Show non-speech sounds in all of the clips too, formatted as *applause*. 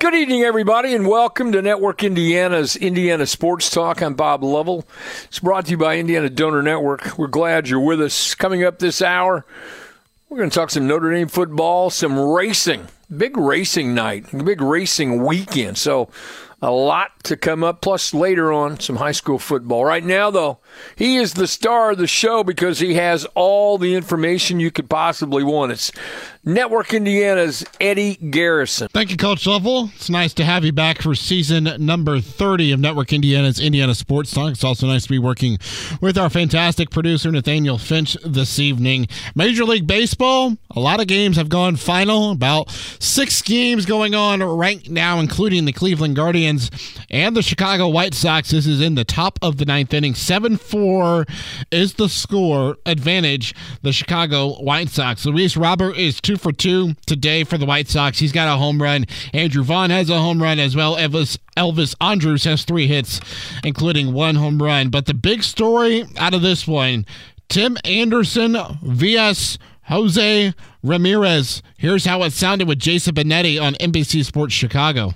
Good evening, everybody, and welcome to Network Indiana's Indiana Sports Talk. I'm Bob Lovell. It's brought to you by Indiana Donor Network. We're glad you're with us. Coming up this hour, we're going to talk some Notre Dame football, some racing. Big racing night, big racing weekend. So, a lot to come up, plus later on, some high school football. Right now, though, he is the star of the show because he has all the information you could possibly want. It's Network Indiana's Eddie Garrison. Thank you, Coach Lovell. It's nice to have you back for season number 30 of Network Indiana's Indiana Sports Talk. It's also nice to be working with our fantastic producer, Nathaniel Finch, this evening. Major League Baseball, a lot of games have gone final. About six games going on right now, including the Cleveland Guardians and the Chicago White Sox. This is in the top of the ninth inning. 7 4 is the score advantage, the Chicago White Sox. Luis Robert is two for two today for the White Sox. He's got a home run. Andrew Vaughn has a home run as well. Elvis, Elvis Andrus has three hits, including one home run. But the big story out of this one Tim Anderson vs. Jose Ramirez. Here's how it sounded with Jason Benetti on NBC Sports Chicago.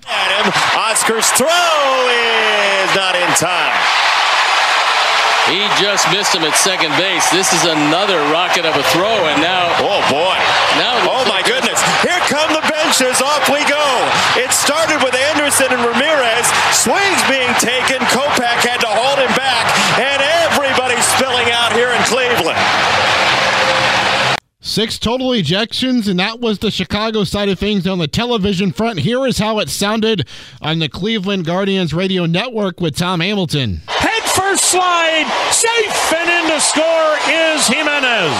Oscar's throw is not in time. He just missed him at second base. This is another rocket of a throw, and now. Oh boy! Now. Oh my goodness! Here come the benches. Off we go. It started with Anderson and Ramirez. Swings being taken. Kopech had to hold him back, and everybody's spilling out here in Cleveland. Six total ejections, and that was the Chicago side of things on the television front. Here is how it sounded on the Cleveland Guardians radio network with Tom Hamilton. First slide, safe, and in to score is Jimenez.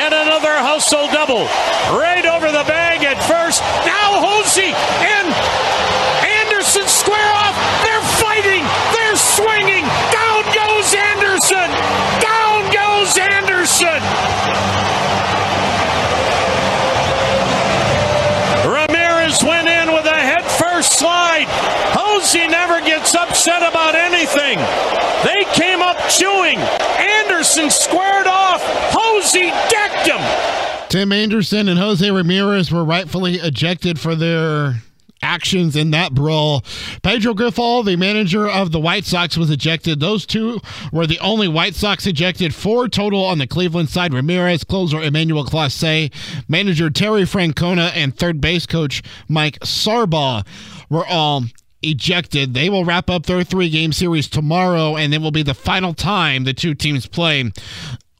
And another hustle double. Right over the bag at first. Now Jose and Anderson square off. They're fighting. They're swinging. Down goes Anderson. Down goes Anderson. Ramirez went in with a head first slide. Jose never gets upset about anything. They came up chewing. Anderson squared off. Jose decked him. Tim Anderson and Jose Ramirez were rightfully ejected for their actions in that brawl. Pedro Grifol, the manager of the White Sox, was ejected. Those two were the only White Sox ejected. Four total on the Cleveland side. Ramirez, closer Emmanuel Clase, manager Terry Francona, and third base coach Mike Sarbaugh were all ejected. They will wrap up their three game series tomorrow, and it will be the final time the two teams play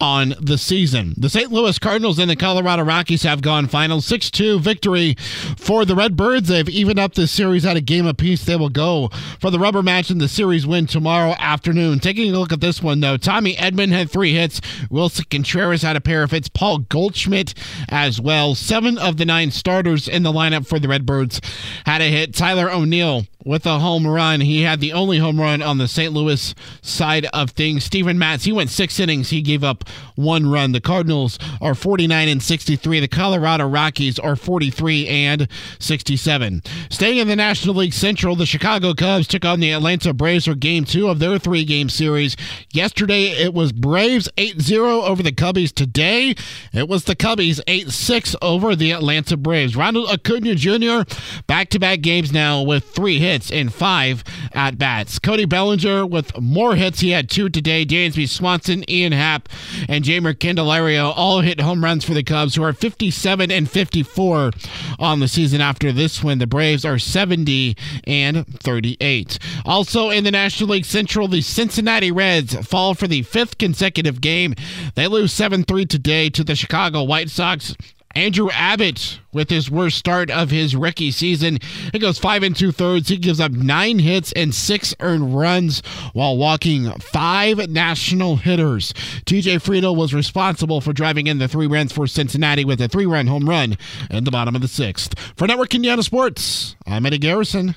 on the season. The St. Louis Cardinals and the Colorado Rockies have gone final 6 2 victory for the Redbirds. They've evened up this series at a game apiece. They will go for the rubber match in the series win tomorrow afternoon. Taking a look at this one, though, Tommy Edman had three hits. Willson Contreras had a pair of hits. Paul Goldschmidt as well. Seven of the nine starters in the lineup for the Redbirds had a hit. Tyler O'Neill with a home run. He had the only home run on the St. Louis side of things. Steven Matz, he went six innings. He gave up one run. The Cardinals are 49 and 63. The Colorado Rockies are 43 and 67. Staying in the National League Central, the Chicago Cubs took on the Atlanta Braves for game two of their three game series. Yesterday, it was Braves 8 0 over the Cubbies. Today, it was the Cubbies 8 6 over the Atlanta Braves. Ronald Acuna Jr., back to back games now with three hits in five at bats. Cody Bellinger with more hits. He had two today. Dansby Swanson, Ian Happ, and Jeimer Candelario all hit home runs for the Cubs, who are 57 and 54 on the season after this win. The Braves are 70 and 38. Also in the National League Central, the Cincinnati Reds fall for the fifth consecutive game. They lose 7 3 today to the Chicago White Sox. Andrew Abbott with his worst start of his rookie season. He goes five and two thirds. He gives up nine hits and six earned runs while walking five national hitters. TJ Friedl was responsible for driving in the three runs for Cincinnati with a three run home run in the bottom of the sixth. For Network Indiana Sports, I'm Eddie Garrison.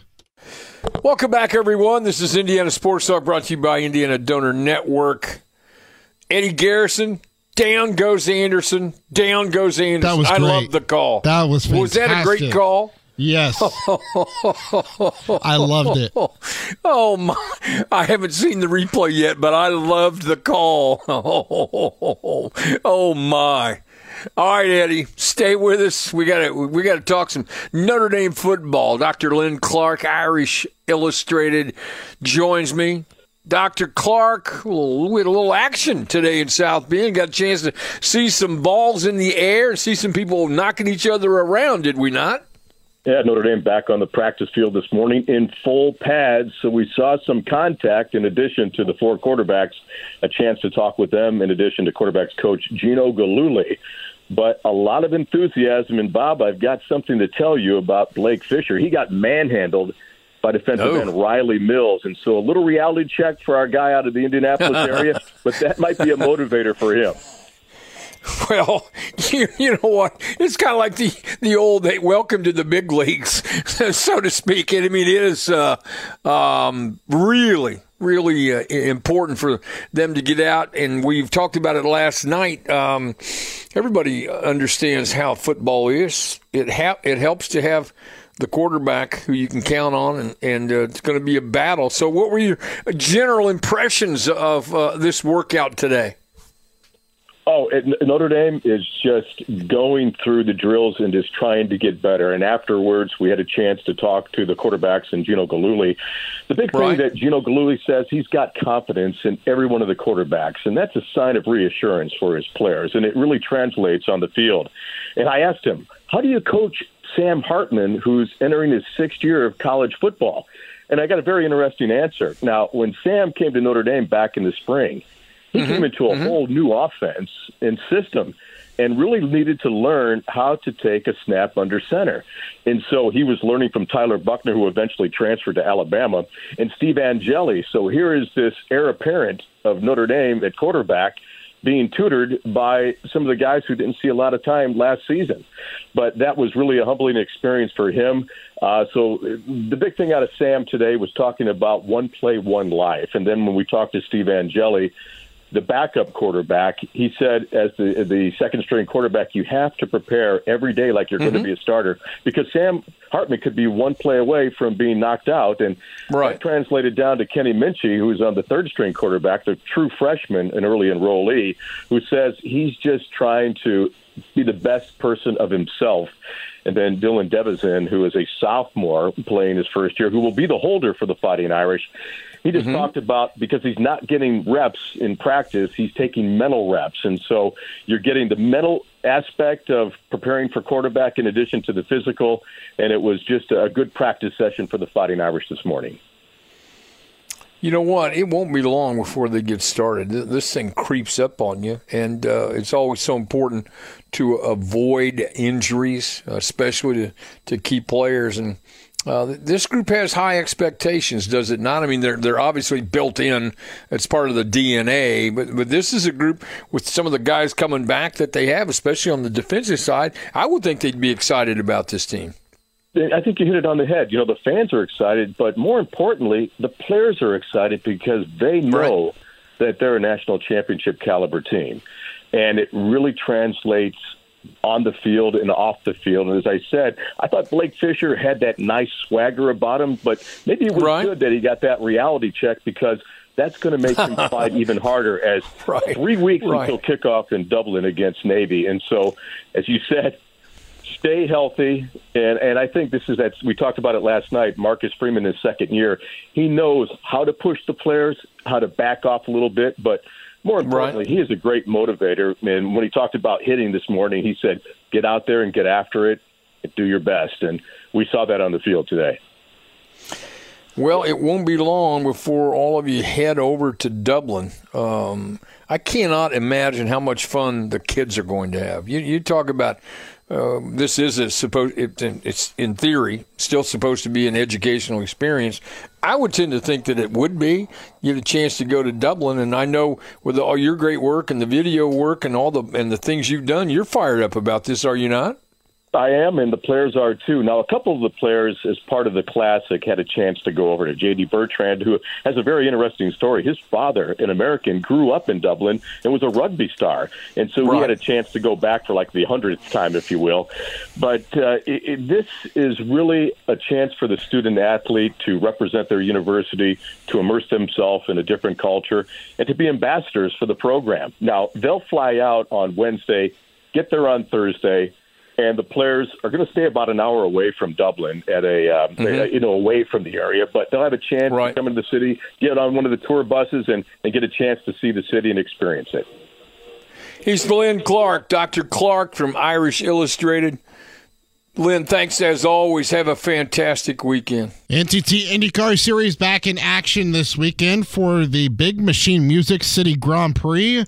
Welcome back, everyone. This is Indiana Sports Talk brought to you by Indiana Donor Network. Eddie Garrison, Down goes Anderson. Down goes Anderson. That was I love the call. That was fantastic. Was that a great call? Yes. *laughs* I loved it. Oh my! I haven't seen the replay yet, but I loved the call. *laughs* Oh, my! All right, Eddie, stay with us. We got to we got to talk some Notre Dame football. Dr. Len Clark, Irish Illustrated, joins me. Dr. Clark, we had a little action today in South Bend. Got a chance to see some balls in the air and see some people knocking each other around, did we not? Yeah, Notre Dame back on the practice field this morning in full pads. So we saw some contact in addition to the four quarterbacks, a chance to talk with them in addition to quarterbacks coach Gino Guidugli. But a lot of enthusiasm. And Bob, I've got something to tell you about Blake Fisher. He got manhandled by defensive end Rylie Mills. And so a little reality check for our guy out of the Indianapolis *laughs* area, but that might be a motivator for him. Well, *laughs* you, you know what? It's kind of like the the old hey, welcome to the big leagues, *laughs* so to speak. And I mean, it is uh, um, really, really uh, important for them to get out. And we've talked about it last night. Um, everybody understands how football is. It ha- it helps to have the quarterback who you can count on, and, and uh, it's going to be a battle. So, what were your general impressions of uh, this workout today? Oh, Notre Dame is just going through the drills and just trying to get better. And afterwards, we had a chance to talk to the quarterbacks and Gino Guidugli. The big thing Right. that Gino Guidugli says he's got confidence in every one of the quarterbacks, and that's a sign of reassurance for his players, and it really translates on the field. And I asked him, "How do you coach Sam Hartman, who's entering his sixth year of college football?" And I got a very interesting answer. Now, when Sam came to Notre Dame back in the spring, he mm-hmm. came into a mm-hmm. whole new offense and system and really needed to learn how to take a snap under center. And so he was learning from Tyler Buchner, who eventually transferred to Alabama, and Steve Angeli. So here is this heir apparent of Notre Dame at quarterback being tutored by some of the guys who didn't see a lot of time last season. But that was really a humbling experience for him. Uh, so the big thing out of Sam today was talking about one play, one life. And then when we talked to Steve Angeli, the backup quarterback, he said, as the the second string quarterback, you have to prepare every day like you're going to mm-hmm. be a starter because Sam Hartman could be one play away from being knocked out, and Right. that translated down to Kenny Minchey, who's on the third string quarterback, the true freshman, an early enrollee, who says he's just trying to be the best person of himself. And then Dylan Devezin, who is a sophomore playing his first year, who will be the holder for the Fighting Irish. He just talked about because he's not getting reps in practice, he's taking mental reps. And so you're getting the mental aspect of preparing for quarterback in addition to the physical. And it was just a good practice session for the Fighting Irish this morning. You know what? It won't be long before they get started. This thing creeps up on you, and uh, it's always so important to avoid injuries, especially to, to key players. And uh, this group has high expectations, does it not? I mean, they're they're obviously built in. It's part of the DNA. But but this is a group with some of the guys coming back that they have, especially on the defensive side. I would think they'd be excited about this team. I think you hit it on the head. You know, the fans are excited, but more importantly, the players are excited because they know that they're a national championship caliber team. And it really translates on the field and off the field. And as I said, I thought Blake Fisher had that nice swagger about him, but maybe it was Right. good that he got that reality check because that's going to make him *laughs* fight even harder as Right. three weeks Right. until kickoff in Dublin against Navy. And so, as you said, stay healthy. And, and I think this is that we talked about it last night. Marcus Freeman, his second year, he knows how to push the players, how to back off a little bit, but more importantly, he is a great motivator. And when he talked about hitting this morning, he said, "Get out there and get after it, and do your best." And we saw that on the field today. Well, it won't be long before all of you head over to Dublin. Um, I cannot imagine how much fun the kids are going to have. You, you talk about this is a supposed it, it's in theory still supposed to be an educational experience. I would tend to think that it would be. You get a chance to go to Dublin, and I know with all your great work and the video work and all the and the things you've done, you're fired up about this, are you not? I am, and the players are too. Now, a couple of the players, as part of the classic, had a chance to go over to J.D. Bertrand, who has a very interesting story. His father, an American, grew up in Dublin and was a rugby star, and so right. we had a chance to go back for like the hundredth time, if you will. But uh, it, it, this is really a chance for the student athlete to represent their university, to immerse themselves in a different culture, and to be ambassadors for the program. Now, they'll fly out on Wednesday, get there on Thursday and the players are going to stay about an hour away from Dublin at a, um, mm-hmm. a, you know away from the area, but they'll have a chance right. to come into the city, get on one of the tour buses, and, and get a chance to see the city and experience it. He's Len Clark, Dr. Clark from Irish Illustrated. Len, thanks as always. Have a fantastic weekend. NTT IndyCar Series back in action this weekend for the Big Machine Music City Grand Prix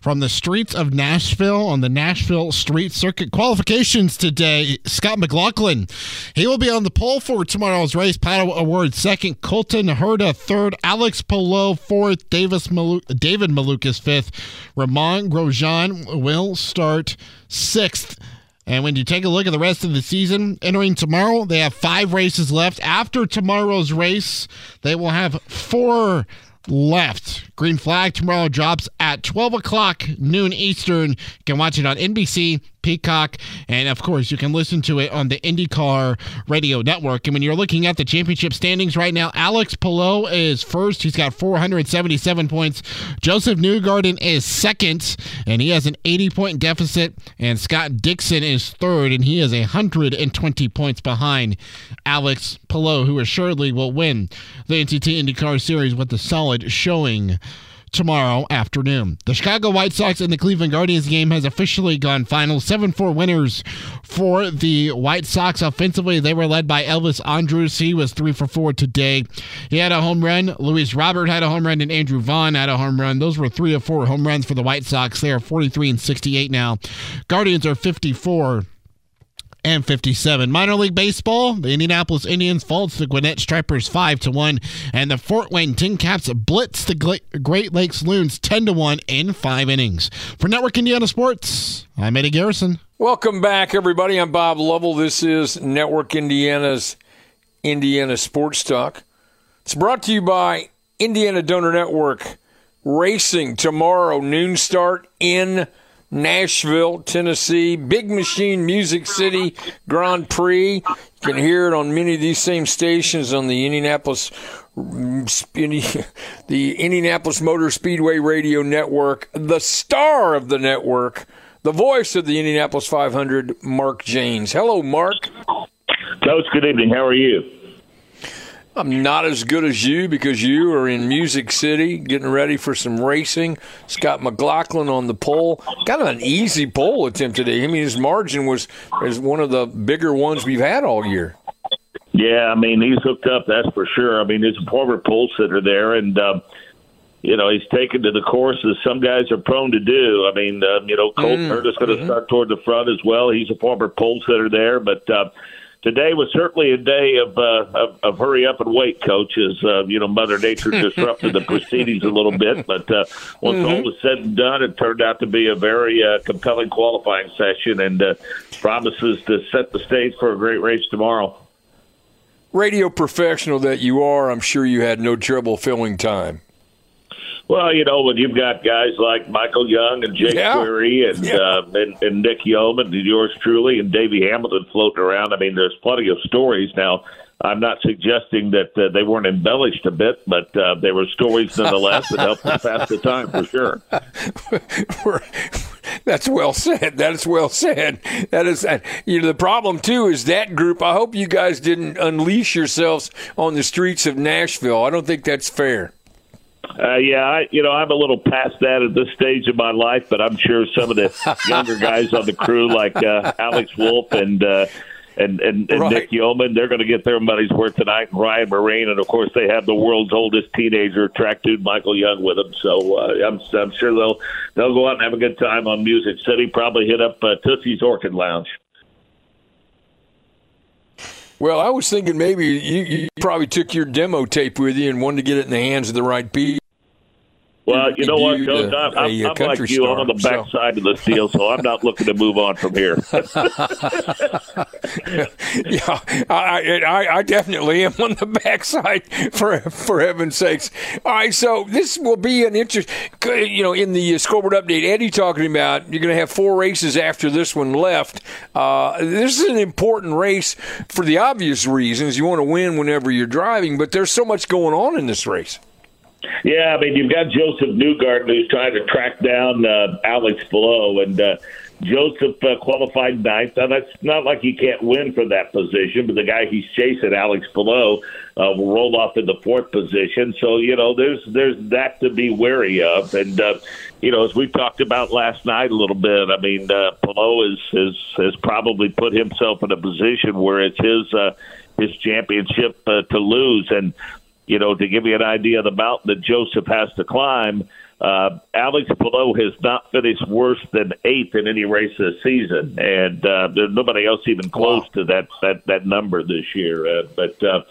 from the streets of Nashville on the Nashville Street Circuit. Qualifications today. Scott McLaughlin, he will be on the pole for tomorrow's race. Pato O'Ward second. Colton Herta third. Alex Palou fourth. Davis Malu- David Malukas fifth. Romain Grosjean will start sixth. And when you take a look at the rest of the season, entering tomorrow, they have five races left. After tomorrow's race, they will have four left. Green flag tomorrow drops at 12 o'clock noon Eastern. You can watch it on NBC, Peacock, and of course, you can listen to it on the IndyCar Radio Network. And when you're looking at the championship standings right now, Alex Palou is first. He's got 477 points. Josef Newgarden is second, and he has an 80 point deficit. And Scott Dixon is third, and he is 120 points behind Alex Palou, who assuredly will win the NTT IndyCar Series with a solid showing tomorrow afternoon. The Chicago White Sox and the Cleveland Guardians game has officially gone final. 7 4 winners for the White Sox offensively. They were led by Elvis Andrus. He was 3 for 4 today. He had a home run. Luis Robert had a home run, and Andrew Vaughn had a home run. Those were 3 of 4 home runs for the White Sox. They are 43 and 68 now. Guardians are 54 and 57. Minor League Baseball, the Indianapolis Indians fall to the Gwinnett Stripers 5 to 1, and the Fort Wayne TinCaps blitz the Great Lakes Loons 10 to 1 in 5 innings. For Network Indiana Sports, I'm Eddie Garrison. Welcome back everybody. I'm Bob Lovell. This is Network Indiana's Indiana Sports Talk. It's brought to you by Indiana Donor Network. Racing tomorrow noon start in Nashville, Tennessee, Big Machine Music City Grand Prix. You can hear it on many of these same stations on the Indianapolis *laughs* the Indianapolis Motor Speedway Radio Network, the star of the network, the voice of the Indianapolis 500, Mark Jaynes. Hello, Mark. Coach, good evening. How are you? I'm not as good as you because you are in Music City getting ready for some racing. Scott McLaughlin on the pole. Kind of an easy pole attempt today. I mean, his margin was is one of the bigger ones we've had all year. Yeah, I mean, he's hooked up, that's for sure. I mean, there's a former pole sitter there, and, uh, you know, he's taken to the course as some guys are prone to do. I mean, uh, you know, Colt mm, Curtis going to mm-hmm. start toward the front as well. He's a former pole sitter there, but. Uh, today was certainly a day of, uh, of, of hurry up and wait, coaches. Uh, you know, Mother Nature *laughs* disrupted the proceedings a little bit, but uh, once mm-hmm. all was said and done, it turned out to be a very uh, compelling qualifying session and uh, promises to set the stage for a great race tomorrow. Radio professional that you are, I'm sure you had no trouble filling time. Well, you know, when you've got guys like Michael Young and Jake yeah. Query and, yeah. uh, and and Nick Yeoman and yours truly and Davey Hamilton floating around, I mean, there's plenty of stories now. I'm not suggesting that uh, they weren't embellished a bit, but uh, they were stories nonetheless that helped us pass the time for sure. *laughs* That's well said. That is well said. That is, you know, the problem too is that group. I hope you guys didn't unleash yourselves on the streets of Nashville. I don't think that's fair. Uh, yeah, I, you know, I'm a little past that at this stage of my life, but I'm sure some of the *laughs* younger guys on the crew, like uh, Alex Wolf and uh, and and, and right. Nick Yeoman, they're going to get their money's worth tonight. And Ryan Myrehn, and of course, they have the world's oldest teenager track dude, Michael Young, with them. So uh, I'm I'm sure they'll they'll go out and have a good time on Music City. Probably hit up uh, Tootsie's Orchid Lounge. Well, I was thinking maybe you, you, probably took your demo tape with you and wanted to get it in the hands of the right people. Well, you know what, Coach? I'm, I'm, I'm like you. I'm on the backside so. of the deal, so I'm not looking to move on from here. *laughs* *laughs* yeah, I, I, I, definitely am on the backside for for heaven's sakes. All right, so this will be an interest. You know, in the scoreboard update, Eddie talking about you're going to have four races after this one left. Uh, this is an important race for the obvious reasons. You want to win whenever you're driving, but there's so much going on in this race. Yeah, I mean, you've got Josef Newgarden who's trying to track down uh, Alex Palou, and uh, Josef uh, qualified ninth. Now, that's not like he can't win from that position, but the guy he's chasing, Alex Palou, uh, will roll off in the fourth position. So, you know, there's there's that to be wary of. And, uh, you know, as we talked about last night a little bit, I mean, uh, Palou is, is, has probably put himself in a position where it's his. Uh, his championship uh, to lose, and you know, to give you an idea of the mountain that Josef has to climb, uh, Alex Palou has not finished worse than eighth in any race this season, and uh, there's nobody else even close wow. to that, that that number this year. Uh, but uh,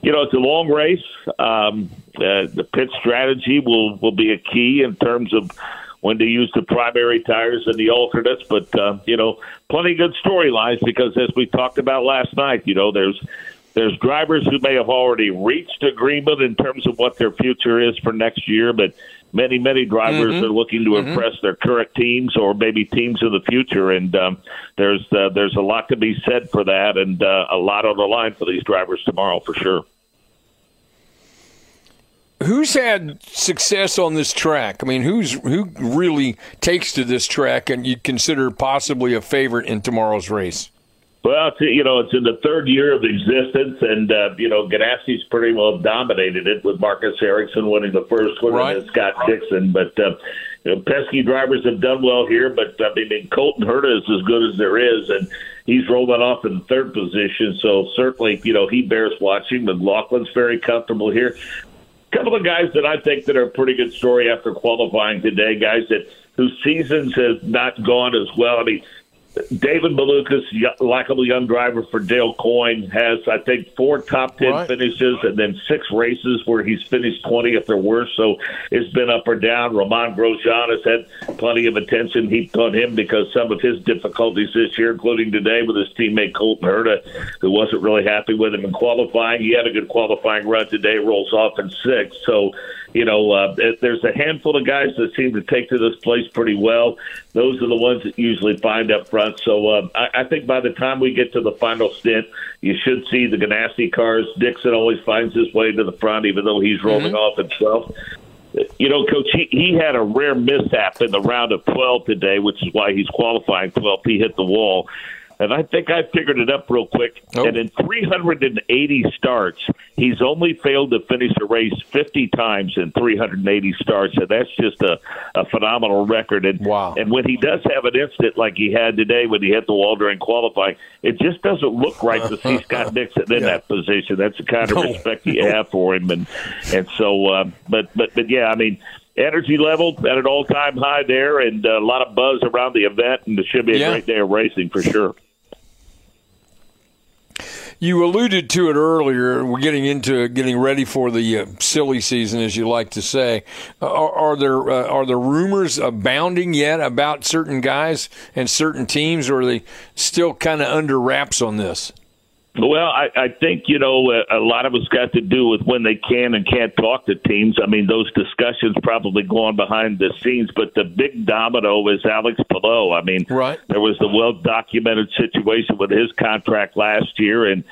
you know, it's a long race. Um, uh, the pit strategy will will be a key in terms of when to use the primary tires and the alternates. But uh, you know, plenty good storylines because as we talked about last night, you know, there's there's drivers who may have already reached agreement in terms of what their future is for next year, but many, many drivers mm-hmm. are looking to mm-hmm. impress their current teams or maybe teams of the future. And um, there's uh, there's a lot to be said for that, and uh, a lot on the line for these drivers tomorrow for sure. Who's had success on this track? I mean, who's who really takes to this track, and you consider possibly a favorite in tomorrow's race? Well, it's, you know, it's in the third year of existence, and uh, you know, Ganassi's pretty well dominated it with Marcus Ericsson winning the first one right. and Scott Dixon. But uh, you know, Penske drivers have done well here, but I mean, Colton Herta is as good as there is, and he's rolling off in third position. So certainly, you know, he bears watching. But Laughlin's very comfortable here. A couple of guys that I think that are a pretty good story after qualifying today, guys that whose seasons have not gone as well. I mean, David Malukas, likable young driver for Dale Coyne, has I think four top ten right. finishes and then six races where he's finished twentieth or worse. So it's been up or down. Romain Grosjean has had plenty of attention heaped on him because some of his difficulties this year, including today with his teammate Colton Herta, who wasn't really happy with him in qualifying. He had a good qualifying run today, rolls off in six. So you know, uh, there's a handful of guys that seem to take to this place pretty well. Those are the ones that usually find up front. So uh, I, I think by the time we get to the final stint, you should see the Ganassi cars. Dixon always finds his way to the front, even though he's rolling mm-hmm. off himself. You know, Coach, he, he had a rare mishap in the round of 12 today, which is why he's qualifying 12. He hit the wall and I think I figured it up real quick. Oh. And in 380 starts, he's only failed to finish a race 50 times in 380 starts. And that's just a, a phenomenal record. And, wow. and when he does have an incident like he had today when he hit the wall during qualifying, it just doesn't look right to see Scott *laughs* Dixon in yeah. that position. That's the kind of no. respect you have *laughs* for him. And, and so, uh, but, but, but yeah, I mean, energy level at an all time high there, and a lot of buzz around the event, and it should be a yeah. great day of racing for sure. You alluded to it earlier. We're getting into getting ready for the uh, silly season, as you like to say. Uh, are, are, there uh, are there rumors abounding yet about certain guys and certain teams, or are they still kind of under wraps on this? Well, I, I think you know uh, a lot of it's got to do with when they can and can't talk to teams. I mean, those discussions probably go on behind the scenes, but the big domino is Alex Palou. I mean, right. there was the well documented situation with his contract last year, and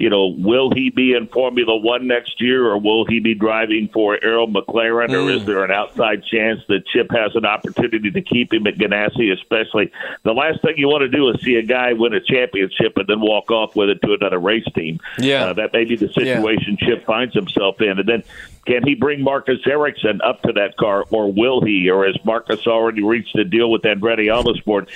you know, will he be in Formula One next year, or will he be driving for Arrow McLaren, mm. or is mm. there an outside chance that Chip has an opportunity to keep him at Ganassi? Especially, the last thing you want to do is see a guy win a championship and then walk off with it to another race team. Yeah, uh, that may be the situation yeah. Chip finds himself in, and then. Can he bring Marcus Ericsson up to that car, or will he? Or has Marcus already reached a deal with Andretti Autosport?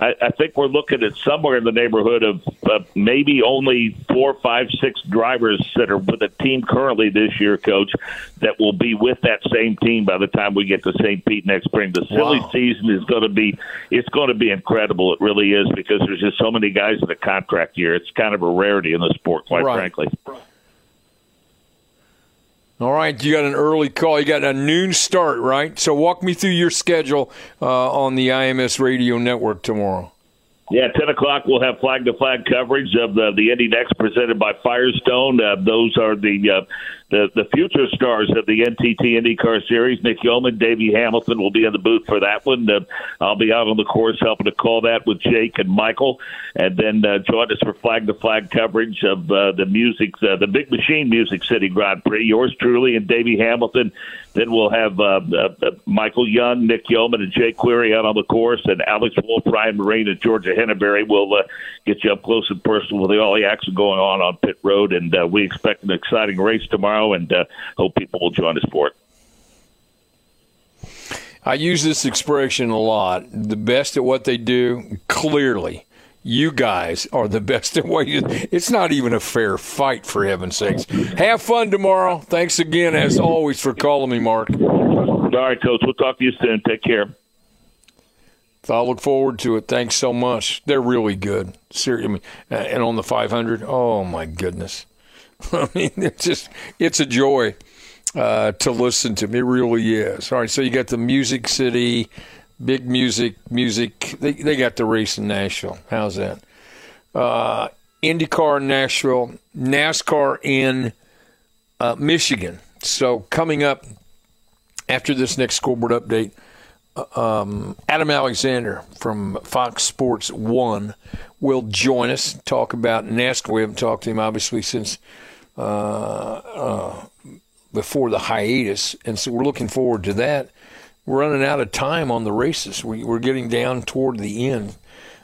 I, I think we're looking at somewhere in the neighborhood of uh, maybe only four, five, six drivers that are with a team currently this year, Coach, that will be with that same team by the time we get to St. Pete next spring. The silly wow. season is going to be it's going to be incredible. It really is because there's just so many guys in the contract year. It's kind of a rarity in the sport, quite right. frankly. All right, you got an early call. You got a noon start, right? So walk me through your schedule uh, on the IMS radio network tomorrow. Yeah, ten o'clock we'll have flag to flag coverage of the the Indy NXT presented by Firestone. Uh, those are the uh, the the future stars of the NTT IndyCar Series. Nick Yeoman, Davey Hamilton will be in the booth for that one. Uh, I'll be out on the course helping to call that with Jake and Michael, and then uh, join us for flag to flag coverage of uh, the music, uh, the Big Machine Music City Grand Prix. Yours truly and Davey Hamilton. Then we'll have uh, uh, uh, Michael Young, Nick Yeoman, and Jake Query out on the course, and Alex Wolf, Ryan Myrehn, and Georgia Henneberry will uh, get you up close and personal with all the action going on on pit road. And uh, we expect an exciting race tomorrow, and uh, hope people will join us for it. I use this expression a lot. The best at what they do, clearly. You guys are the *laughs* best at what you. It's not even a fair fight, for heaven's sakes. Have fun tomorrow. Thanks again, as always, for calling me, Mark. All right, Coach. We'll talk to you soon. Take care. I look forward to it. Thanks so much. They're really good. Seriously, and on the 500, oh my goodness. *laughs* I mean, it's just it's a joy uh, to listen to. It really is. All right, so you got the Music City, big music, music. They they got the race in Nashville. How's that? Uh, IndyCar in Nashville, NASCAR in uh, Michigan. So coming up after this next scoreboard update um, Adam Alexander from Fox Sports One will join us. Talk about NASCAR. We haven't talked to him obviously since uh, uh, before the hiatus, and so we're looking forward to that. We're running out of time on the races. We, are getting down toward the end.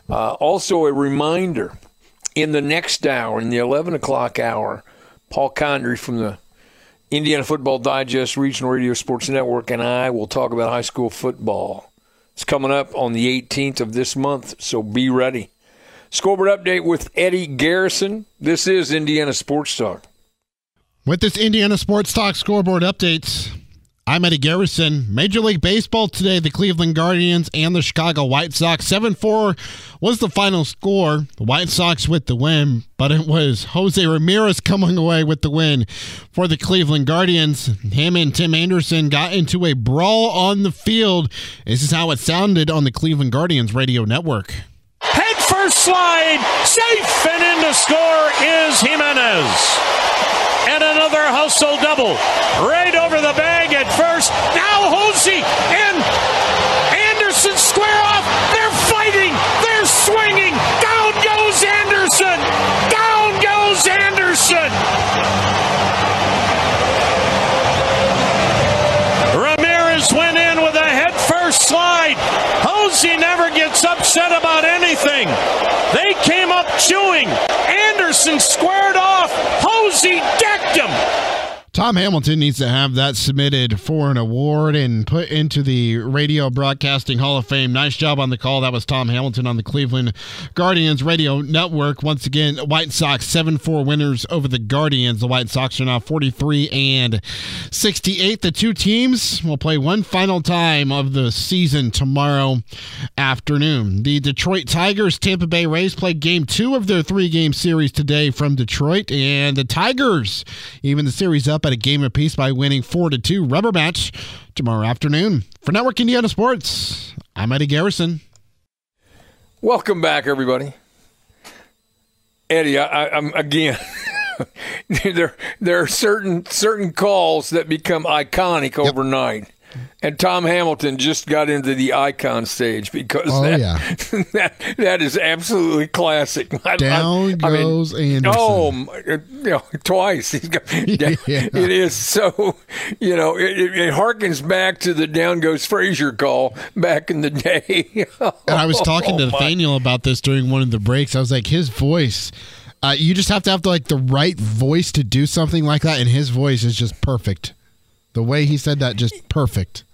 Uh, also, a reminder: in the next hour, in the eleven o'clock hour, Paul Condry from the Indiana Football Digest, Regional Radio Sports Network, and I will talk about high school football. It's coming up on the 18th of this month, so be ready. Scoreboard update with Eddie Garrison. This is Indiana Sports Talk. With this Indiana Sports Talk scoreboard updates, I'm Eddie Garrison. Major League Baseball today, the Cleveland Guardians and the Chicago White Sox. 7 4 was the final score. The White Sox with the win, but it was Jose Ramirez coming away with the win for the Cleveland Guardians. Him and Tim Anderson got into a brawl on the field. This is how it sounded on the Cleveland Guardians radio network. Slide, safe, and in to score is Jimenez and another hustle double. Right over the bag at first. Now Jose and Anderson square off. They're fighting. They're swinging. Down goes Anderson. Down goes Anderson. Gets upset about anything. They came up chewing. Anderson squared off. Posey decked him. Tom Hamilton needs to have that submitted for an award and put into the Radio Broadcasting Hall of Fame. Nice job on the call. That was Tom Hamilton on the Cleveland Guardians Radio Network. Once again, White Sox 7 4 winners over the Guardians. The White Sox are now 43 and 68. The two teams will play one final time of the season tomorrow afternoon. The Detroit Tigers Tampa Bay Rays play game two of their three game series today from Detroit. And the Tigers, even the series up at a game apiece by winning 4 to 2 rubber match tomorrow afternoon. For Network Indiana Sports, I'm Eddie Garrison. Welcome back, everybody. Eddie, I, am again. *laughs* there, there are certain certain calls that become iconic yep. overnight. And Tom Hamilton just got into the icon stage because oh, that, yeah. *laughs* that that is absolutely classic. *laughs* Down I, I, goes I mean, Anderson. Oh, you know, twice. *laughs* He's got, yeah. It is so, you know, it, it, harkens back to the down goes Frazier call back in the day. and I was talking oh, to Nathaniel my. about this during one of the breaks. I was like, his voice. Uh, you just have to have the, like the right voice to do something like that, and his voice is just perfect. The way he said that, just perfect.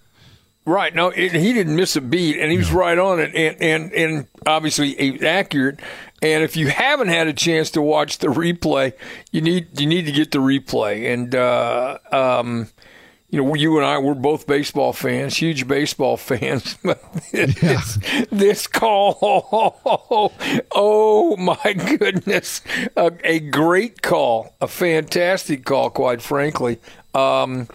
Right. No, it, he didn't miss a beat, and he was right on it, and and and obviously accurate. And if you haven't had a chance to watch the replay, you need you need to get the replay. And uh, um, you know, you and I, we're both baseball fans, huge baseball *laughs* fans. this, this call, *laughs* oh my goodness, a, a, great call, a fantastic call, quite frankly. Um,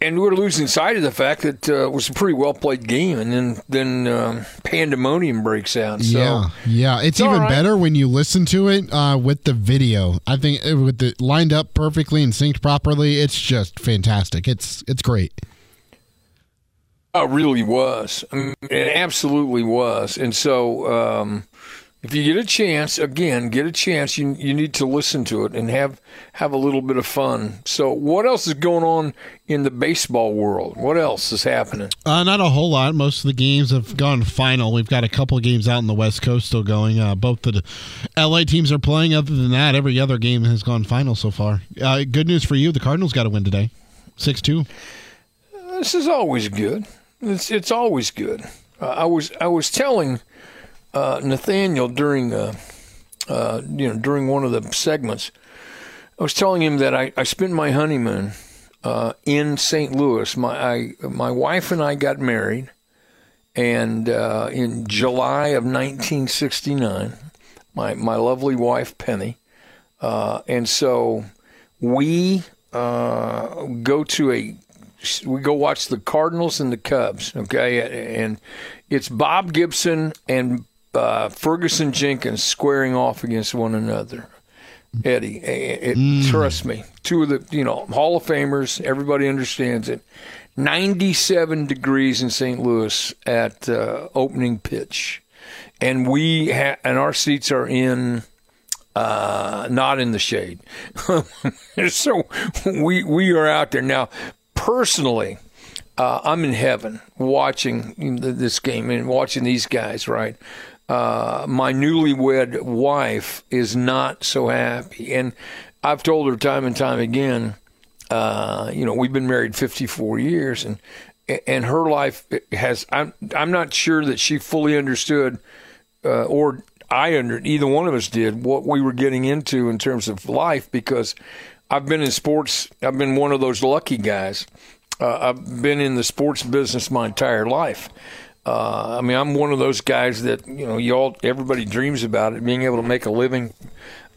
and we're losing sight of the fact that uh, it was a pretty well played game, and then then uh, pandemonium breaks out. So, yeah, yeah, it's, it's even right. better when you listen to it uh, with the video. I think with it lined up perfectly and synced properly, it's just fantastic. It's it's great. Oh, it really was. I mean, it absolutely was, and so. Um, if you get a chance, again, get a chance, you you need to listen to it and have have a little bit of fun. So, what else is going on in the baseball world? What else is happening? Uh, not a whole lot. Most of the games have gone final. We've got a couple of games out in the West Coast still going. Uh, both the LA teams are playing. Other than that, every other game has gone final so far. Uh, good news for you: the Cardinals got to win today, six two. This is always good. It's it's always good. Uh, I was I was telling uh, Nathaniel during uh, uh, you know during one of the segments. I was telling him that I, I spent my honeymoon uh, in St. Louis. My I, my wife and I got married, and uh, in July of 1969, my my lovely wife Penny, and so we go to a we go watch the Cardinals and the Cubs. Okay, and it's Bob Gibson and uh, Ferguson Jenkins squaring off against one another. Eddie, it, mm. trust me, two of the you know Hall of Famers. Everybody understands it. Ninety-seven degrees in St. Louis at uh, opening pitch, and we ha- and our seats are in uh, not in the shade. *laughs* so we we are out there now. Personally, uh, I'm in heaven watching this game and watching these guys. Right, uh, my newlywed wife is not so happy. And I've told her time and time again, uh, you know, we've been married 54 years and, and her life has, I'm, I'm not sure that she fully understood, uh, or I under, either one of us did what we were getting into in terms of life because I've been in sports. I've been one of those lucky guys. Uh, I've been in the sports business my entire life. Uh, I mean, I'm one of those guys that you know, you all everybody dreams about it, being able to make a living,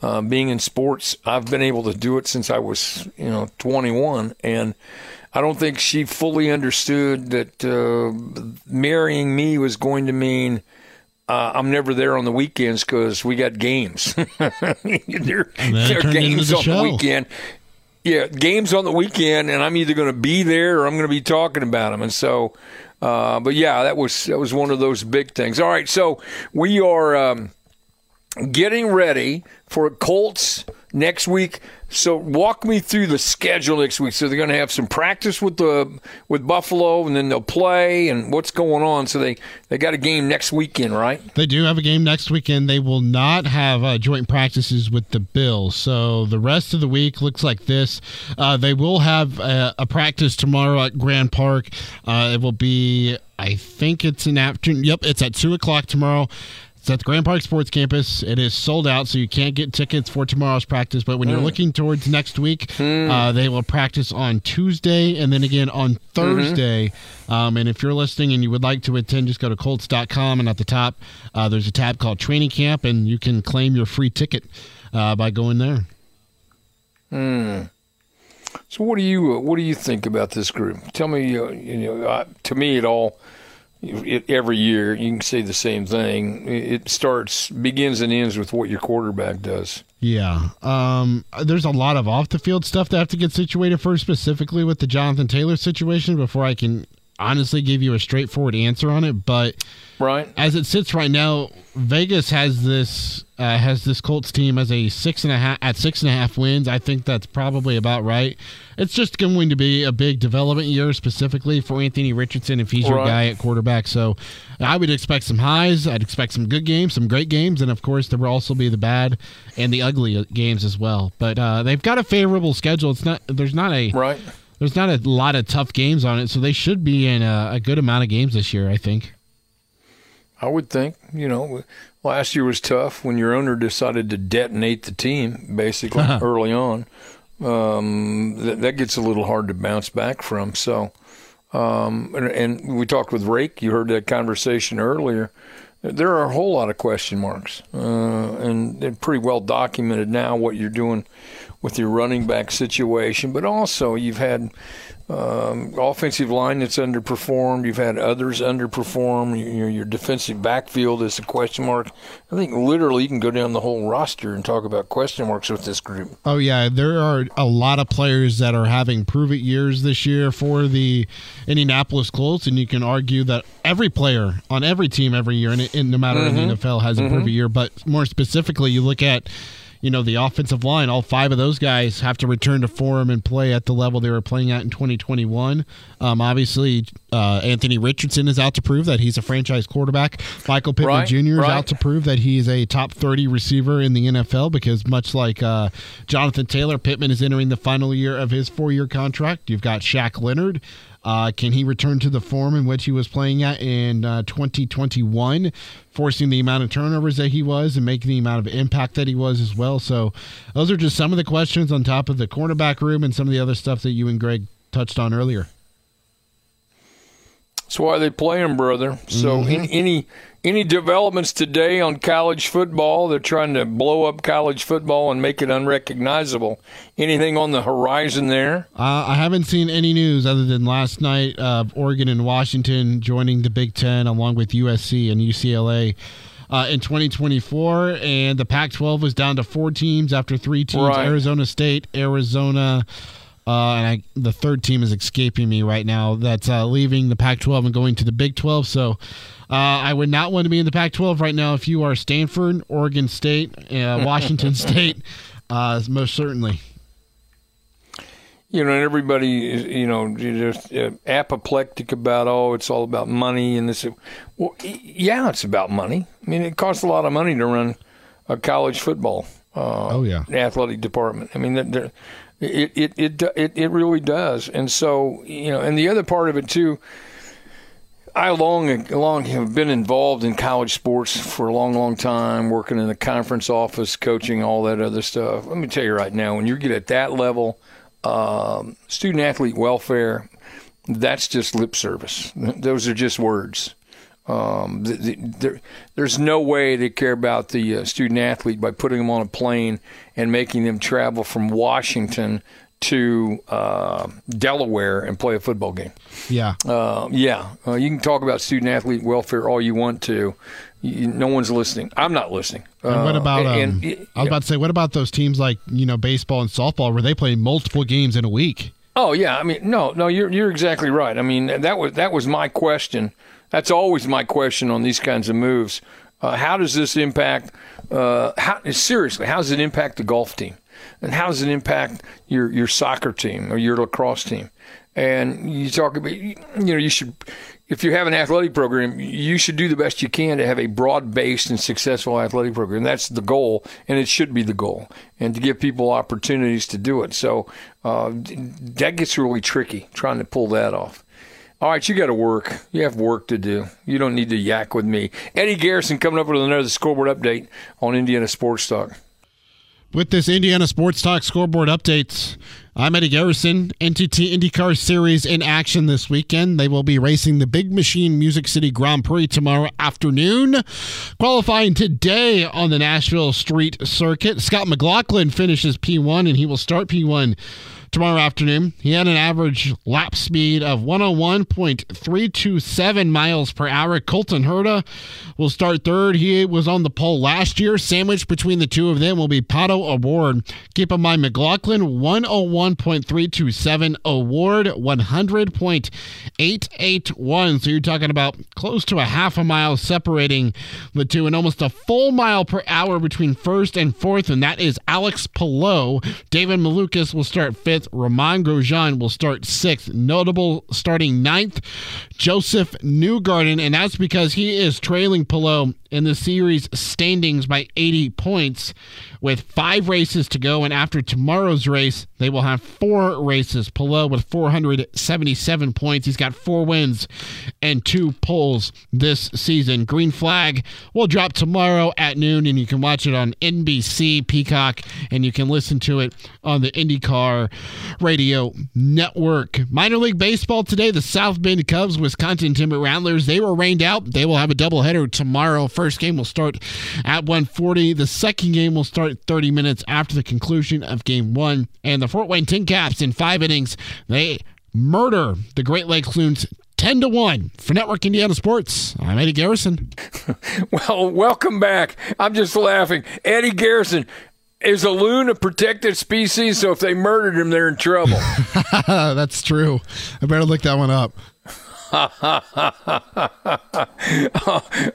uh, being in sports. I've been able to do it since I was you know 21, and I don't think she fully understood that uh, marrying me was going to mean. Uh, I'm never there on the weekends because we got games. *laughs* there, there are games the on show. the weekend. Yeah, games on the weekend, and I'm either going to be there or I'm going to be talking about them. And so, uh, but yeah, that was that was one of those big things. All right, so we are um, getting ready for Colts next week. So walk me through the schedule next week. So they're going to have some practice with the with Buffalo, and then they'll play, and what's going on. So they they got a game next weekend, right? They do have a game next weekend. They will not have uh, joint practices with the Bills. So the rest of the week looks like this. Uh, they will have a, a, practice tomorrow at Grand Park. Uh, it will be. I think it's an afternoon. Yep, it's at two o'clock tomorrow. It's at the Grand Park Sports Campus. It is sold out, so you can't get tickets for tomorrow's practice. But when mm. you're looking towards next week, mm. uh, they will practice on Tuesday and then again on Thursday. Mm-hmm. Um, and if you're listening and you would like to attend, just go to Colts.com and at the top uh, there's a tab called Training Camp, and you can claim your free ticket uh, by going there. Hmm. So what do you what do you think about this group? Tell me, uh, you know, uh, to me it all every year you can say the same thing. It starts begins and ends with what your quarterback does. Yeah. Um, there's a lot of off the field stuff that have to get situated first, specifically with the Jonathan Taylor situation, before I can honestly give you a straightforward answer on it. But right as it sits right now, Vegas has this uh, has this Colts team as a six and a half at six and a half wins. I think that's probably about right. It's just going to be a big development year specifically for Anthony Richardson if he's right. your guy at quarterback. So I would expect some highs. I'd expect some good games, some great games, and of course there will also be the bad and the ugly games as well. But uh, they've got a favorable schedule. It's not there's not a right there's not a lot of tough games on it, so they should be in a, a good amount of games this year. I think. I would think, you know, last year was tough when your owner decided to detonate the team basically early on. um, that, that gets a little hard to bounce back from. So, um, and, and we talked with Rake. You heard that conversation earlier. There are a whole lot of question marks, uh, and, and pretty well documented now what you're doing with your running back situation. But also, you've had um, offensive line that's underperformed. You've had others underperform. Your, your defensive backfield is a question mark. I think literally you can go down the whole roster and talk about question marks with this group. Oh yeah, there are a lot of players that are having prove it years this year for the Indianapolis Colts, and you can argue that every player on every team every year, and, and no matter mm-hmm. in the NFL, has a mm-hmm. prove it year. But more specifically, you look at you know, the offensive line, all five of those guys have to return to form and play at the level they were playing at in 2021. Um, obviously, uh, Anthony Richardson is out to prove that he's a franchise quarterback. Michael Pittman right, Jr. is right. out to prove that he's a top 30 receiver in the NFL because, much like uh, Jonathan Taylor, Pittman is entering the final year of his four year contract. You've got Shaq Leonard. Uh, can he return to the form in which he was playing at in uh, 2021, forcing the amount of turnovers that he was and making the amount of impact that he was as well? So, those are just some of the questions on top of the cornerback room and some of the other stuff that you and Greg touched on earlier. That's why they play him, brother. So mm-hmm. in, any any developments today on college football? They're trying to blow up college football and make it unrecognizable. Anything on the horizon there? Uh, I haven't seen any news other than last night of Oregon and Washington joining the Big Ten along with USC and UCLA. Uh, in 2024, and the Pac 12 was down to four teams after three teams right. Arizona State, Arizona, uh, and I, the third team is escaping me right now. That's uh, leaving the Pac-12 and going to the Big 12. So uh, I would not want to be in the Pac-12 right now if you are Stanford, Oregon State, uh, Washington *laughs* State, uh, most certainly. You know, and everybody is, you know, just uh, apoplectic about, oh, it's all about money and this. Well, yeah, it's about money. I mean, it costs a lot of money to run a college football. oh yeah, athletic department. I mean, they're, it, it it it it really does. And so you know, and the other part of it too. I long long have been involved in college sports for a long, long time, working in the conference office, coaching, all that other stuff. Let me tell you right now, when you get at that level, um, student athlete welfare, that's just lip service. Those are just words. Um, the, the, there, there's no way they care about the uh, student athlete by putting them on a plane and making them travel from Washington to uh, Delaware and play a football game. Yeah, uh, yeah. Uh, you can talk about student athlete welfare all you want to. You, no one's listening. I'm not listening. And what uh, about? Um, and, and, I was about to say, what about those teams like you know baseball and softball where they play multiple games in a week? Oh yeah, I mean, no, no, you're you're exactly right. I mean, that was that was my question that's always my question on these kinds of moves. Uh, how does this impact? Uh, how seriously? How does it impact the golf team? And how does it impact your your soccer team or your lacrosse team? And you talk about you know you should if you have an athletic program, you should do the best you can to have a broad based and successful athletic program. That's the goal, and it should be the goal, and to give people opportunities to do it. So uh, that gets really tricky trying to pull that off. All right, you got to work. You have work to do. You don't need to yak with me. Eddie Garrison coming up with another scoreboard update on Indiana Sports Talk. With this Indiana Sports Talk scoreboard updates, I'm Eddie Garrison. NTT IndyCar Series in action this weekend. They will be racing the Big Machine Music City Grand Prix tomorrow afternoon. Qualifying today on the Nashville Street Circuit. Scott McLaughlin finishes P1 and he will start P1 tomorrow afternoon. He had an average lap speed of 101.327 miles per hour. Colton Herta will start third. He was on the pole last year. Sandwiched between the two of them will be Pato O'Ward. Keep in mind, McLaughlin 101.327 O'Ward 100.881. So you're talking about close to a half a mile separating the two and almost a full mile per hour between first and fourth, and that is Alex Palou. David Malukas will start fifth. Romain Grosjean will start sixth. Notable starting ninth, Josef Newgarden, and that's because he is trailing Palou in the series standings by 80 points with five races to go. And after tomorrow's race, they will have four races. Palou with 477 points. He's got four wins and two poles this season. Green flag will drop tomorrow at noon, and you can watch it on NBC, Peacock, and you can listen to it on the IndyCar Radio Network. Minor League Baseball today, the South Bend Cubs, Wisconsin Timber Rattlers, they were rained out. They will have a doubleheader tomorrow. First game will start at 1:40. The second game will start 30 minutes after the conclusion of game one. And the Fort Wayne TinCaps in five innings, they murder the Great Lakes Loons 10 to 1 for Network Indiana Sports. I'm Eddie Garrison. *laughs* well, welcome back. I'm just laughing. Eddie Garrison. Is a loon a protected species? So if they murdered him, they're in trouble. *laughs* That's true. I better look that one up. *laughs*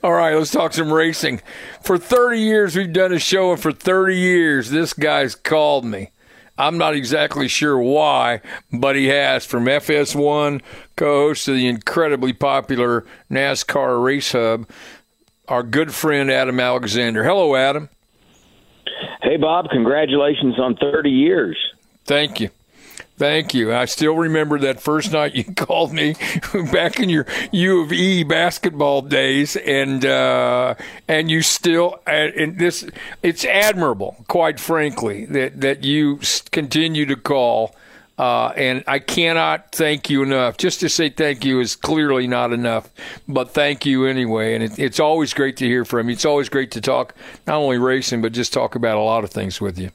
All right, let's talk some racing. For 30 years, we've done a show, and for 30 years, this guy's called me. I'm not exactly sure why, but he has from FS1 co host to the incredibly popular NASCAR Race Hub, our good friend Adam Alexander. Hello, Adam. Hey, Bob, congratulations on 30 years. Thank you. Thank you. I still remember that first night you *laughs* called me back in your U of E basketball days, and uh, and you still and this it's admirable, quite frankly, that that you continue to call. Uh, and I cannot thank you enough. Just to say thank you is clearly not enough, but thank you anyway. And it, it's always great to hear from you. It's always great to talk, not only racing, but just talk about a lot of things with you.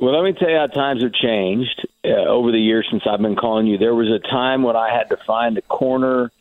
Well, let me tell you how times have changed uh, over the years since I've been calling you. There was a time when I had to find a corner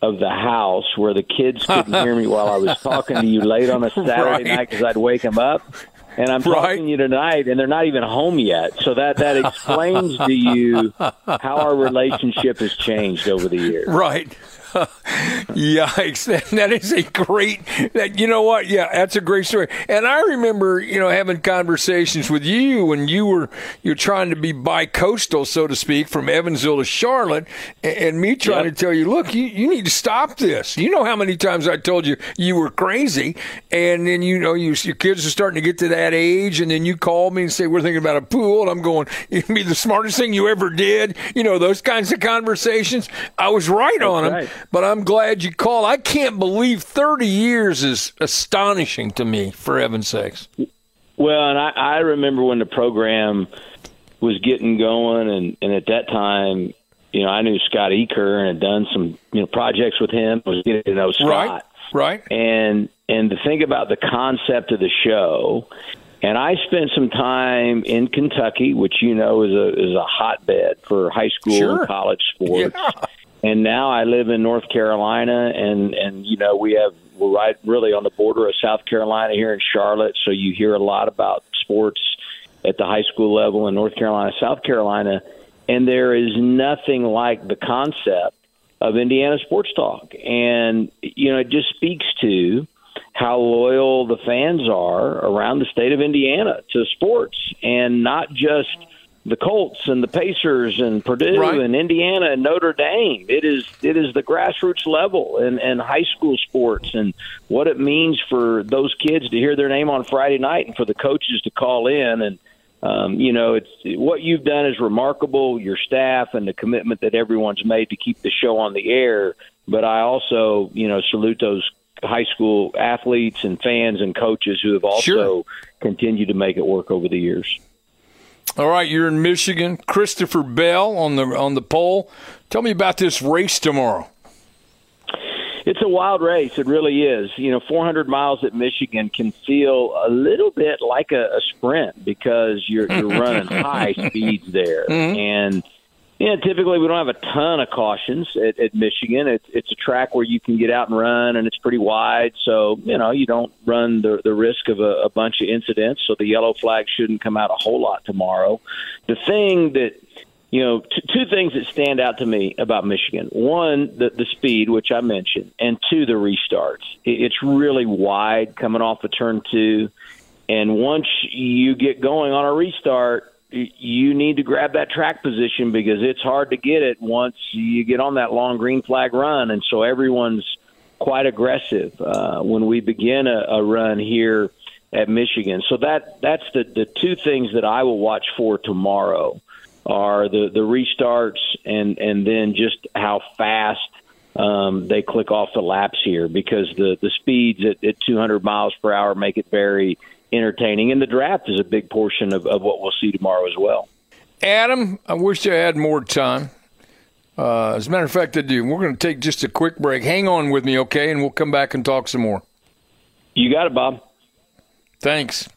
of the house where the kids couldn't *laughs* hear me while I was talking to you late on a *laughs* Saturday right. night because I'd wake them up. And I'm right. talking to you tonight, and they're not even home yet. So that that *laughs* explains to you how our relationship has changed over the years. Right. *laughs* Yikes! That, *laughs* that is a great. That you know what? Yeah, that's a great story. And I remember, you know, having conversations with you when you were you're trying to be bi-coastal, so to speak, from Evansville to Charlotte, and, and me trying yep. to tell you, look, you, you need to stop this. You know how many times I told you you were crazy, and then you know you, your kids are starting to get to that age, and then you call me and say we're thinking about a pool, and I'm going, it'd be the smartest thing you ever did. You know those kinds of conversations. I was right that's on them. Right but I'm glad you called. I can't believe 30 years is astonishing to me, for heaven's sakes. Well, and I, I remember when the program was getting going, and, and at that time, you know, I knew Scott Eaker and had done some, you know, projects with him. Was getting to know Scott, right? Right. And and to think about the concept of the show, and I spent some time in Kentucky, which you know is a is a hotbed for high school sure. and college sports. Yeah and now I live in North Carolina, and and you know we have we're right really on the border of South Carolina here in Charlotte, so you hear a lot about sports at the high school level in North Carolina, South Carolina, and there is nothing like the concept of Indiana Sports Talk, and you know it just speaks to how loyal the fans are around the state of Indiana to sports, and not just the Colts and the Pacers and Purdue right. and Indiana and Notre Dame. It is it is the grassroots level and, and high school sports and what it means for those kids to hear their name on Friday night and for the coaches to call in and um, you know it's what you've done is remarkable. Your staff and the commitment that everyone's made to keep the show on the air. But I also you know salute those high school athletes and fans and coaches who have also sure. continued to make it work over the years. All right, you're in Michigan. Christopher Bell on the on the pole. Tell me about this race tomorrow. It's a wild race. It really is. You know, 400 miles at Michigan can feel a little bit like a, a sprint because you're you're *laughs* running high speeds there, mm-hmm. and yeah, typically we don't have a ton of cautions at, at Michigan. It's it's a track where you can get out and run, and it's pretty wide, so you know you don't run the the risk of a, a bunch of incidents. So the yellow flag shouldn't come out a whole lot tomorrow. The thing that you know, t- two things that stand out to me about Michigan: one, the the speed, which I mentioned, and two, the restarts. It, it's really wide coming off of turn two, and once you get going on a restart you need to grab that track position because it's hard to get it once you get on that long green flag run, and so everyone's quite aggressive uh, when we begin a, a run here at Michigan. So that that's the the two things that I will watch for tomorrow are the the restarts and and then just how fast um, they click off the laps here because the the speeds at, at 200 miles per hour make it very entertaining, and the draft is a big portion of, of what we'll see tomorrow as well. Adam, I wish I had more time. Uh, as a matter of fact, I do. We're going to take just a quick break. Hang on with me, okay? And we'll come back and talk some more. You got it, Bob. Thanks.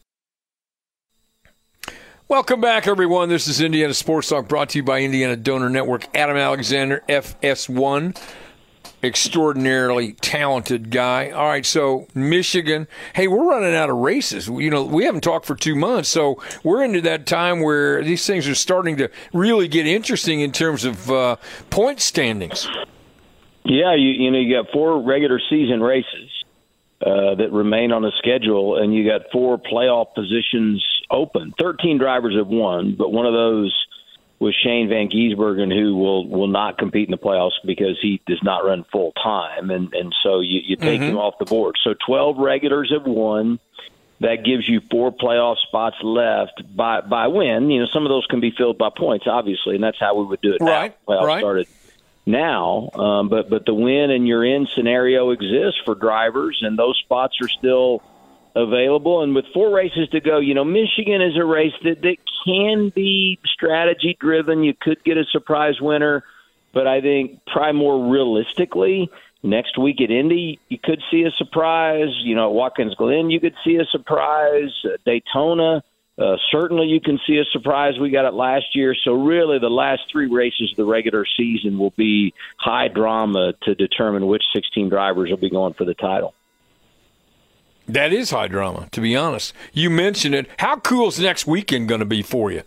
Welcome back, everyone. This is Indiana Sports Talk brought to you by Indiana Donor Network. Adam Alexander, FS1 extraordinarily talented guy. All right, so Michigan. Hey, we're running out of races. You know, we haven't talked for two months, so we're into that time where these things are starting to really get interesting in terms of uh, point standings. Yeah, you you know you got four regular season races uh, that remain on the schedule, and you got four playoff positions open. Thirteen drivers have won, but one of those with Shane Van Gisbergen, who will will not compete in the playoffs because he does not run full time, and and so you, you take mm-hmm. him off the board. So twelve regulars have won. That gives you four playoff spots left by by win. You know, some of those can be filled by points, obviously, and that's how we would do it. Right, now. Playoffs right. started now, um, but but the win and you're in scenario exists for drivers, and those spots are still available. And with four races to go, you know, Michigan is a race that, that can be strategy driven. You could get a surprise winner, but I think probably more realistically, next week at Indy, you could see a surprise. You know, at Watkins Glen, you could see a surprise. Uh, Daytona, uh, certainly you can see a surprise. We got it last year. So, really, the last three races of the regular season will be high drama to determine which 16 drivers will be going for the title. That is high drama, to be honest. You mentioned it. How cool is next weekend going to be for you?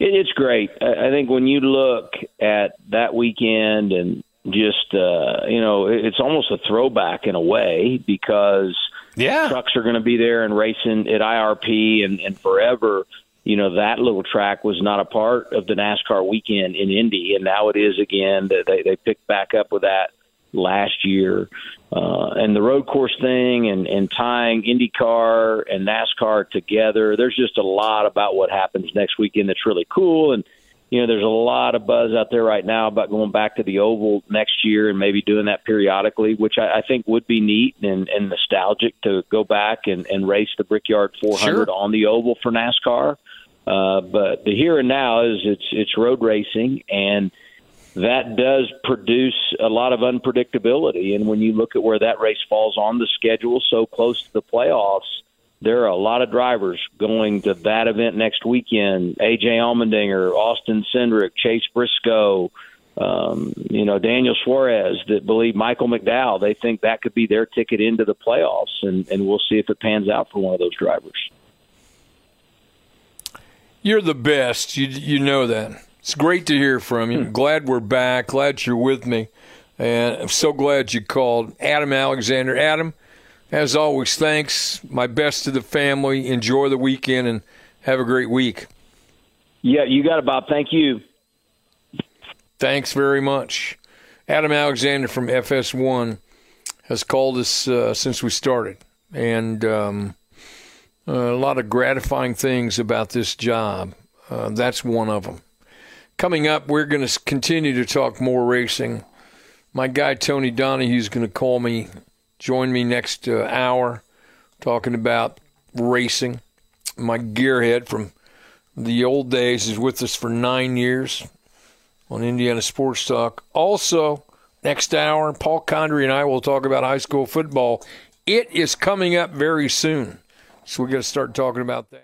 it's great. I think when you look at that weekend and just uh, you know, it's almost a throwback in a way because yeah, trucks are going to be there and racing at IRP and, and forever. You know that little track was not a part of the NASCAR weekend in Indy, and now it is again. They they picked back up with that last year. Uh, and the road course thing and, and tying IndyCar and NASCAR together. There's just a lot about what happens next weekend that's really cool. And, you know, there's a lot of buzz out there right now about going back to the Oval next year and maybe doing that periodically, which I, I think would be neat and, and nostalgic to go back and, and race the Brickyard 400 sure. on the Oval for NASCAR. Uh, but the here and now is it's it's road racing and – that does produce a lot of unpredictability. And when you look at where that race falls on the schedule, so close to the playoffs, there are a lot of drivers going to that event next weekend. AJ Allmendinger, Austin Cindric, Chase Briscoe, um, you know, Daniel Suarez that believe Michael McDowell. They think that could be their ticket into the playoffs, and, and we'll see if it pans out for one of those drivers. You're the best. You you know that. It's great to hear from you. Hmm. glad we're back. Glad you're with me. And I'm so glad you called. Adam Alexander. Adam, as always, thanks. My best to the family. Enjoy the weekend and have a great week. Yeah, you got it, Bob. Thank you. Thanks very much. Adam Alexander from FS1 has called us uh, since we started. And um, a lot of gratifying things about this job. Uh, that's one of them. Coming up, we're going to continue to talk more racing. My guy Tony Donahue is going to call me, join me next uh, hour, talking about racing. My gearhead from the old days is with us for nine years on Indiana Sports Talk. Also, next hour, Paul Condry and I will talk about high school football. It is coming up very soon, so we're going to start talking about that.